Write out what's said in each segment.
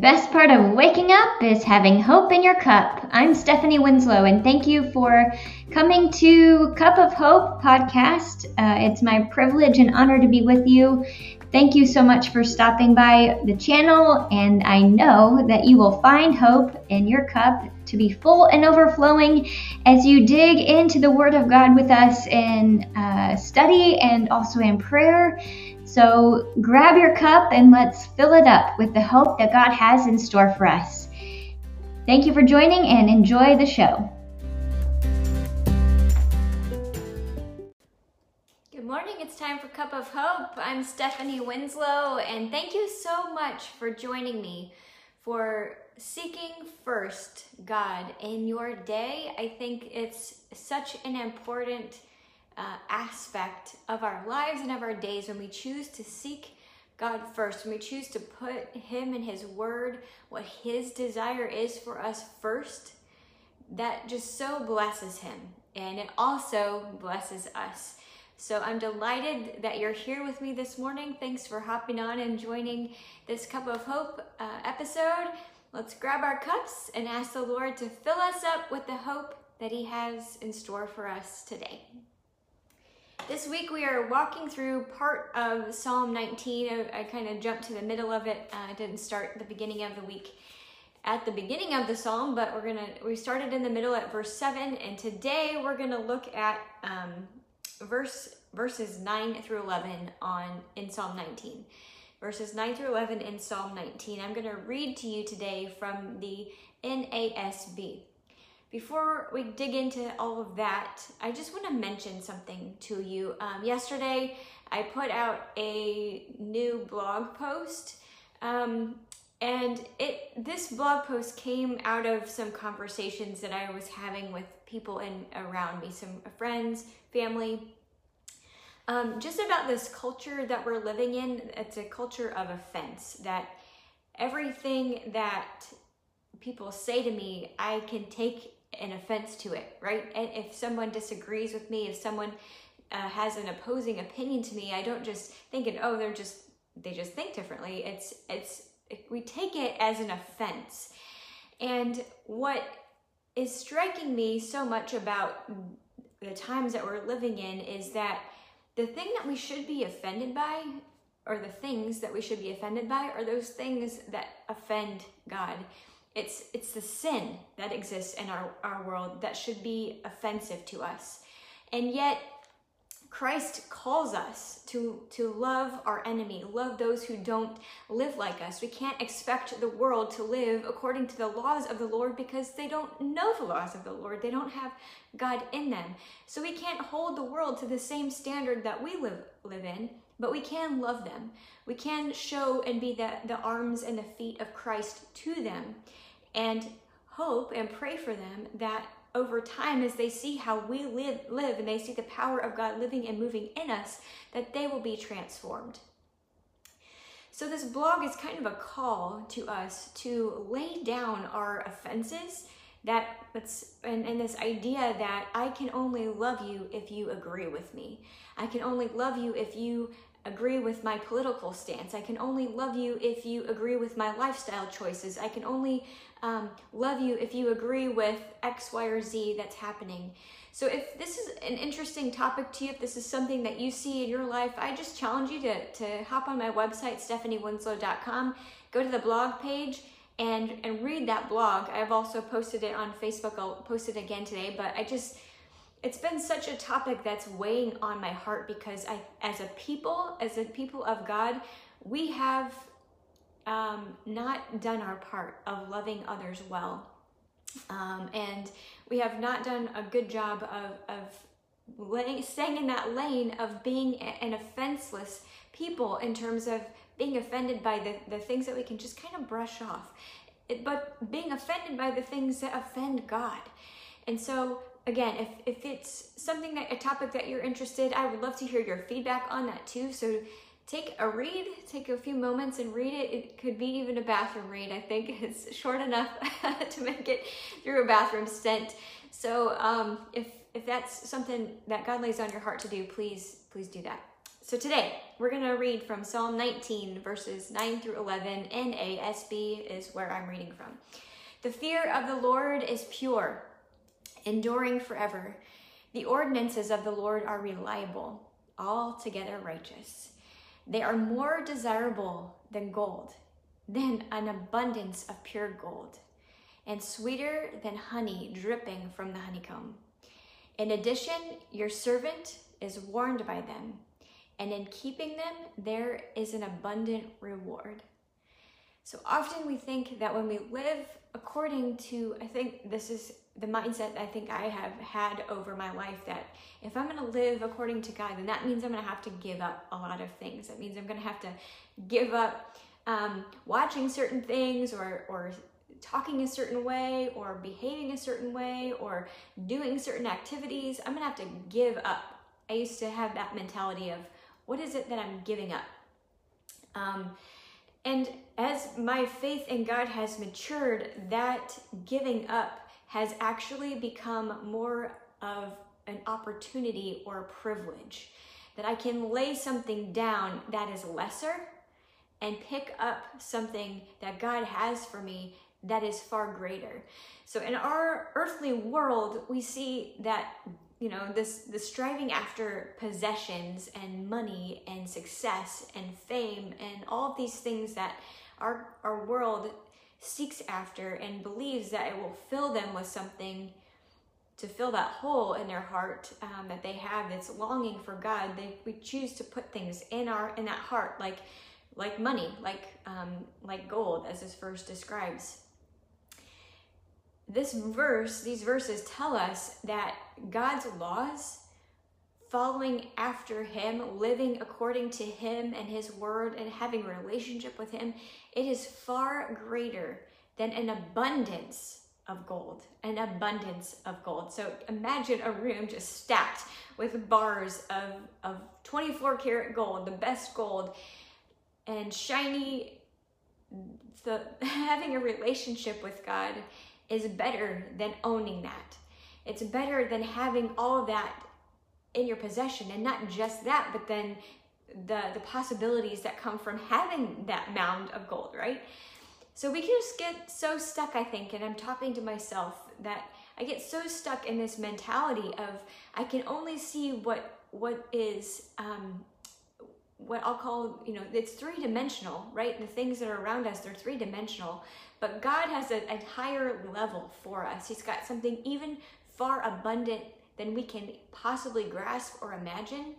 best part of waking up is having hope in your cup. I'm Stephanie Winslow, and thank you for coming to Cup of Hope podcast. Uh, it's my privilege and honor to be with you. Thank you so much for stopping by the channel, and I know that you will find hope in your cup to be full and overflowing as you dig into the Word of God with us in uh, study and also in prayer. So grab your cup and let's fill it up with the hope that God has in store for us. Thank you for joining and enjoy the show. Morning, it's time for Cup of Hope. I'm Stephanie Winslow, and thank you so much for joining me for seeking first God in your day. I think it's such an important uh, aspect of our lives and of our days when we choose to seek God first, when we choose to put Him and His Word, what His desire is for us first, that just so blesses Him and it also blesses us. So I'm delighted that you're here with me this morning. Thanks for hopping on and joining this Cup of Hope uh, episode. Let's grab our cups and ask the Lord to fill us up with the hope that He has in store for us today. This week we are walking through part of Psalm 19. I, I kind of jumped to the middle of it. Uh, I didn't start the beginning of the week at the beginning of the psalm, but we're gonna we started in the middle at verse seven, and today we're gonna look at um, verse verses nine through eleven on in Psalm 19. Verses 9 through 11 in Psalm 19. I'm going to read to you today from the NASB. Before we dig into all of that, I just want to mention something to you. Um, yesterday, I put out a new blog post, um, and it this blog post came out of some conversations that I was having with people in around me, some friends, family, um, just about this culture that we're living in. It's a culture of offense that everything that people say to me, I can take an offense to it, right? And if someone disagrees with me, if someone uh, has an opposing opinion to me, I don't just think it, oh, they're just, they just think differently. It's, it's, we take it as an offense. And what is striking me so much about the times that we're living in is that the thing that we should be offended by, or the things that we should be offended by, are those things that offend God. It's, it's the sin that exists in our, our world that should be offensive to us. And yet, Christ calls us to, to love our enemy, love those who don't live like us. We can't expect the world to live according to the laws of the Lord because they don't know the laws of the Lord. They don't have God in them. So we can't hold the world to the same standard that we live, live in but we can love them. We can show and be the, the arms and the feet of Christ to them and hope and pray for them that over time as they see how we live live and they see the power of God living and moving in us that they will be transformed. So this blog is kind of a call to us to lay down our offenses that it's and, and this idea that I can only love you if you agree with me. I can only love you if you agree with my political stance. I can only love you if you agree with my lifestyle choices. I can only um, love you if you agree with X, Y, or Z that's happening. So if this is an interesting topic to you, if this is something that you see in your life, I just challenge you to, to hop on my website, stephaniewinslow.com, go to the blog page, and, and read that blog. I've also posted it on Facebook. I'll post it again today, but I just, it's been such a topic that's weighing on my heart because I, as a people, as a people of God, we have um, not done our part of loving others well. Um, and we have not done a good job of, of laying, staying in that lane of being an offenseless people in terms of being offended by the, the things that we can just kind of brush off, it, but being offended by the things that offend God. And so, again, if, if it's something that a topic that you're interested, I would love to hear your feedback on that too. So take a read, take a few moments and read it. It could be even a bathroom read. I think it's short enough to make it through a bathroom stint. So um, if if that's something that God lays on your heart to do, please please do that. So today we're to read from Psalm 19, verses 9 through 11. NASB is where I'm reading from. The fear of the Lord is pure, enduring forever. The ordinances of the Lord are reliable, altogether righteous. They are more desirable than gold, than an abundance of pure gold, and sweeter than honey dripping from the honeycomb. In addition, your servant is warned by them, and in keeping them, there is an abundant reward. So often we think that when we live according to, I think this is the mindset I think I have had over my life that if I'm going to live according to God, then that means I'm going to have to give up a lot of things. That means I'm going to have to give up um, watching certain things or, or talking a certain way or behaving a certain way or doing certain activities. I'm going to have to give up. I used to have that mentality of what is it that I'm giving up? Um, and as my faith in God has matured, that giving up has actually become more of an opportunity or a privilege. That I can lay something down that is lesser and pick up something that God has for me that is far greater. So in our earthly world, we see that you know this the striving after possessions and money and success and fame and all of these things that our our world seeks after and believes that it will fill them with something to fill that hole in their heart um, that they have that's longing for God. They we choose to put things in our in that heart like like money, like um, like gold, as this verse describes this verse, these verses tell us that God's laws, following after Him, living according to Him and His word, and having a relationship with Him, it is far greater than an abundance of gold, an abundance of gold. So imagine a room just stacked with bars of, of 24 karat gold, the best gold, and shiny. The, having a relationship with God is better than owning that. It's better than having all that in your possession and not just that, but then the the possibilities that come from having that mound of gold, right? So we can just get so stuck, I think, and I'm talking to myself that I get so stuck in this mentality of I can only see what what is um, what I'll call, you know, it's three dimensional, right? The things that are around us, they're three dimensional. But God has a, a higher level for us. He's got something even far abundant than we can possibly grasp or imagine.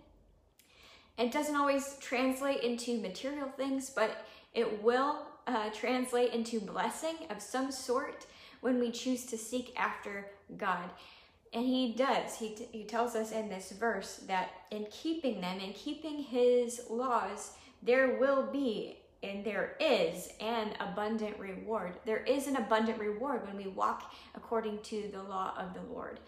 It doesn't always translate into material things, but it will uh, translate into blessing of some sort when we choose to seek after God. And he does. He, t- he tells us in this verse that in keeping them, in keeping his laws, there will be and there is an abundant reward. There is an abundant reward when we walk according to the law of the Lord.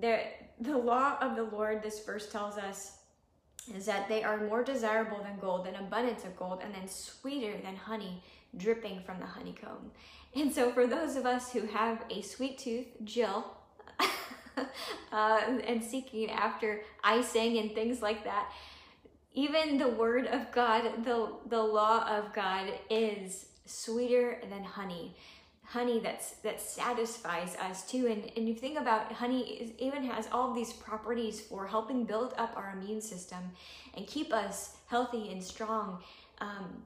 The, the law of the Lord, this verse tells us, is that they are more desirable than gold, than abundance of gold, and then sweeter than honey dripping from the honeycomb. And so, for those of us who have a sweet tooth, Jill, uh, and seeking after icing and things like that, even the word of God, the, the law of God is sweeter than honey. Honey that's that satisfies us too. And, and you think about honey is, even has all these properties for helping build up our immune system and keep us healthy and strong. Um,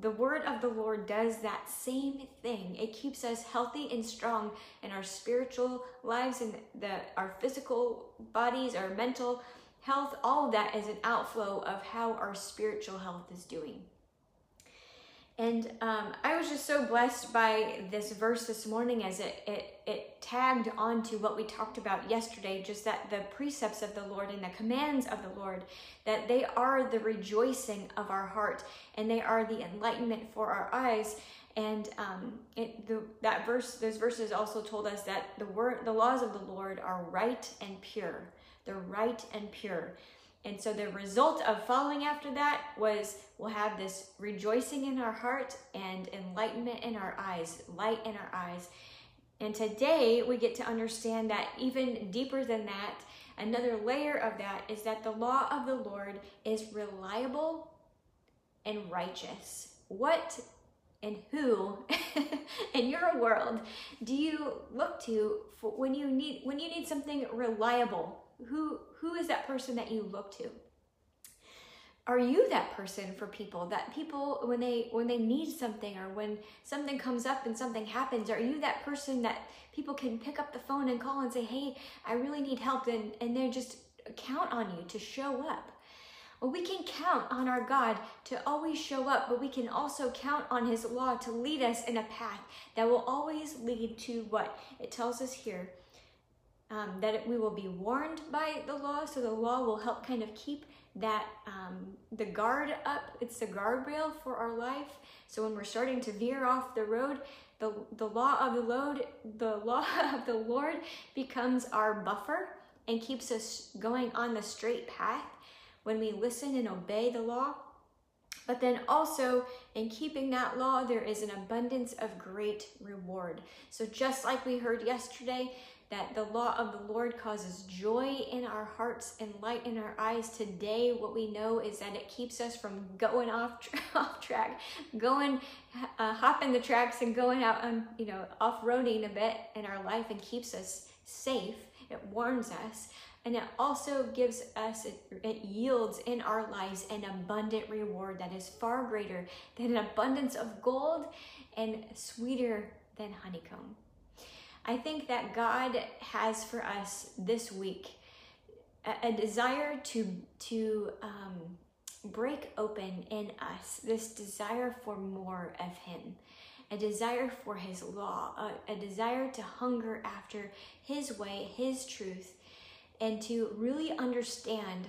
the word of the Lord does that same thing. It keeps us healthy and strong in our spiritual lives and the, our physical bodies, our mental health, all of that is an outflow of how our spiritual health is doing. And um, I was just so blessed by this verse this morning as it, it, it tagged onto what we talked about yesterday, just that the precepts of the Lord and the commands of the Lord, that they are the rejoicing of our heart and they are the enlightenment for our eyes. And um, it, the, that verse, those verses also told us that the word, the laws of the Lord are right and pure. They're right and pure. And so the result of following after that was we'll have this rejoicing in our heart and enlightenment in our eyes, light in our eyes. And today we get to understand that even deeper than that, another layer of that is that the law of the Lord is reliable and righteous. What and who in your world do you look to for when you need when you need something reliable? Who who is that person that you look to? are you that person for people that people when they when they need something or when something comes up and something happens are you that person that people can pick up the phone and call and say hey i really need help and and they just count on you to show up well we can count on our god to always show up but we can also count on his law to lead us in a path that will always lead to what it tells us here um, that we will be warned by the law so the law will help kind of keep that um, the guard up, it's the guardrail for our life. So when we're starting to veer off the road, the, the law of the load, the law of the Lord becomes our buffer and keeps us going on the straight path when we listen and obey the law. But then also in keeping that law, there is an abundance of great reward. So just like we heard yesterday, that the law of the Lord causes joy in our hearts and light in our eyes. Today, what we know is that it keeps us from going off off track, going uh, hopping the tracks and going out on you know off roading a bit in our life and keeps us safe. It warns us. And it also gives us, it yields in our lives an abundant reward that is far greater than an abundance of gold and sweeter than honeycomb. I think that God has for us this week a, a desire to to um, break open in us this desire for more of Him, a desire for His law, a, a desire to hunger after His way, His truth, and to really understand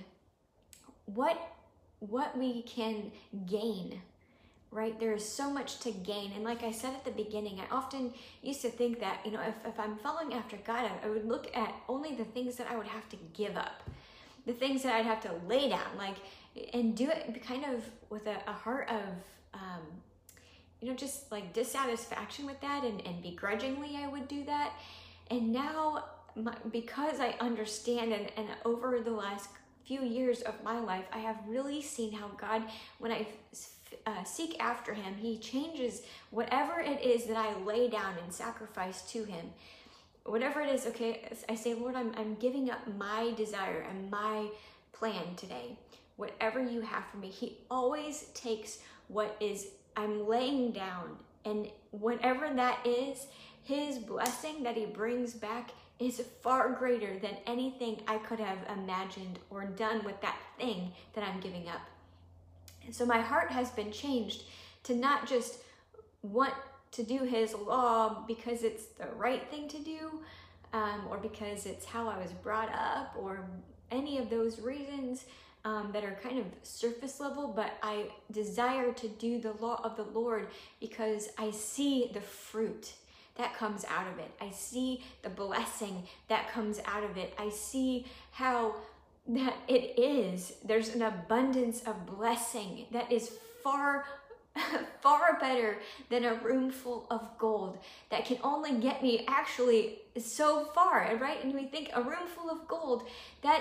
what what we can gain right? There is so much to gain. And like I said at the beginning, I often used to think that, you know, if, if I'm following after God, I, I would look at only the things that I would have to give up, the things that I'd have to lay down, like, and do it kind of with a, a heart of, um, you know, just like dissatisfaction with that and, and begrudgingly I would do that. And now, my, because I understand and, and over the last few years of my life, I have really seen how God, when I uh, seek after him, he changes whatever it is that I lay down and sacrifice to him. Whatever it is, okay, I say, Lord, I'm, I'm giving up my desire and my plan today. Whatever you have for me, he always takes what is I'm laying down. And whatever that is, his blessing that he brings back is far greater than anything I could have imagined or done with that thing that I'm giving up. And so my heart has been changed to not just want to do his law because it's the right thing to do um, or because it's how I was brought up or any of those reasons um, that are kind of surface level, but I desire to do the law of the Lord because I see the fruit that comes out of it. I see the blessing that comes out of it. I see how that it is. There's an abundance of blessing that is far far better than a room full of gold that can only get me actually so far right and we think a room full of gold that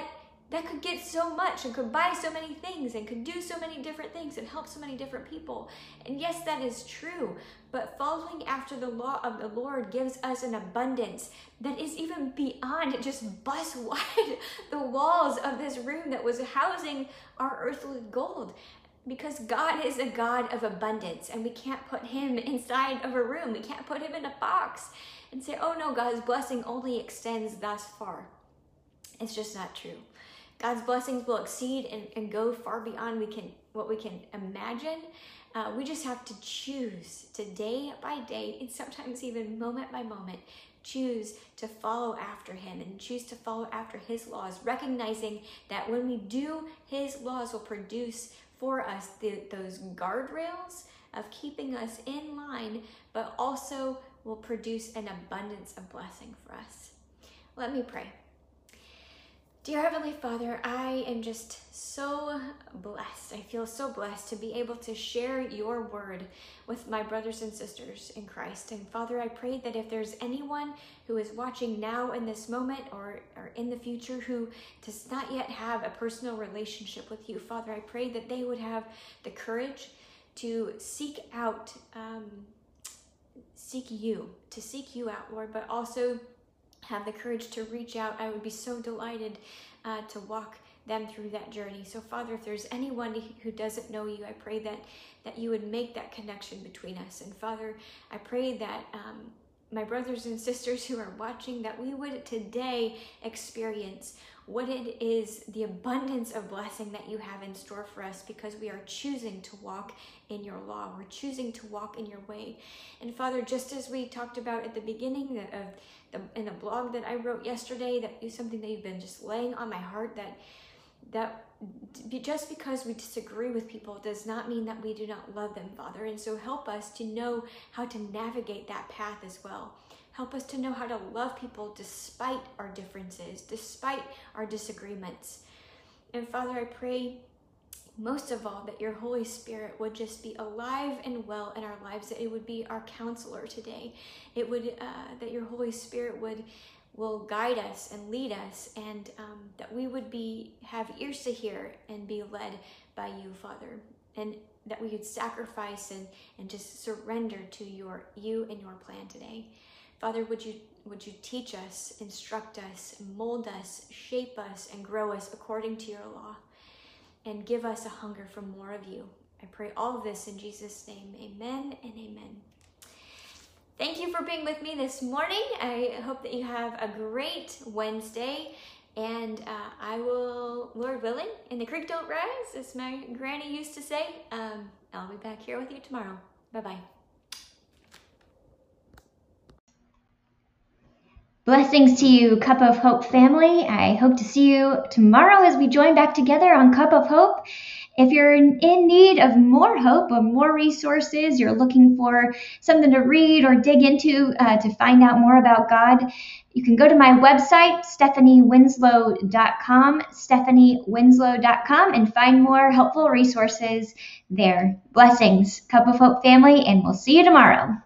that could get so much and could buy so many things and could do so many different things and help so many different people. And yes, that is true. But following after the law of the Lord gives us an abundance that is even beyond just bust wide the walls of this room that was housing our earthly gold. Because God is a God of abundance, and we can't put Him inside of a room. We can't put Him in a box and say, oh no, God's blessing only extends thus far. It's just not true. God's blessings will exceed and, and go far beyond we can what we can imagine. Uh, we just have to choose to day by day, and sometimes even moment by moment, choose to follow after Him and choose to follow after His laws, recognizing that when we do, His laws will produce for us the, those guardrails of keeping us in line, but also will produce an abundance of blessing for us. Let me pray. Dear Heavenly Father, I am just so blessed. I feel so blessed to be able to share your word with my brothers and sisters in Christ. And Father, I pray that if there's anyone who is watching now in this moment or, or in the future who does not yet have a personal relationship with you, Father, I pray that they would have the courage to seek out, um, seek you, to seek you out, Lord, but also have the courage to reach out, I would be so delighted uh, to walk them through that journey. So, Father, if there's anyone who doesn't know you, I pray that that you would make that connection between us. And Father, I pray that um, my brothers and sisters who are watching, that we would today experience what it is the abundance of blessing that you have in store for us because we are choosing to walk in your law. We're choosing to walk in your way. And Father, just as we talked about at the beginning of in the blog that I wrote yesterday, that is something that you've been just laying on my heart that that just because we disagree with people does not mean that we do not love them, Father. And so help us to know how to navigate that path as well. Help us to know how to love people despite our differences, despite our disagreements. And Father, I pray most of all that your Holy Spirit would just be alive and well in our lives, that it would be our counselor today. It would, uh, that your Holy Spirit would will guide us and lead us and um, that we would be have ears to hear and be led by you father. And that we could sacrifice and, and just surrender to your you and your plan today. Father, would you would you teach us, instruct us, mold us, shape us, and grow us according to your law, and give us a hunger for more of you. I pray all of this in Jesus' name. Amen and amen. Thank you for being with me this morning. I hope that you have a great Wednesday. And uh, I will, Lord willing, and the creek don't rise, as my granny used to say. Um, I'll be back here with you tomorrow. Bye bye. Blessings to you, Cup of Hope family. I hope to see you tomorrow as we join back together on Cup of Hope. If you're in need of more hope or more resources, you're looking for something to read or dig into uh, to find out more about God, you can go to my website, stephaniewinslow.com, stephaniewinslow.com, and find more helpful resources there. Blessings, Cup of Hope family, and we'll see you tomorrow.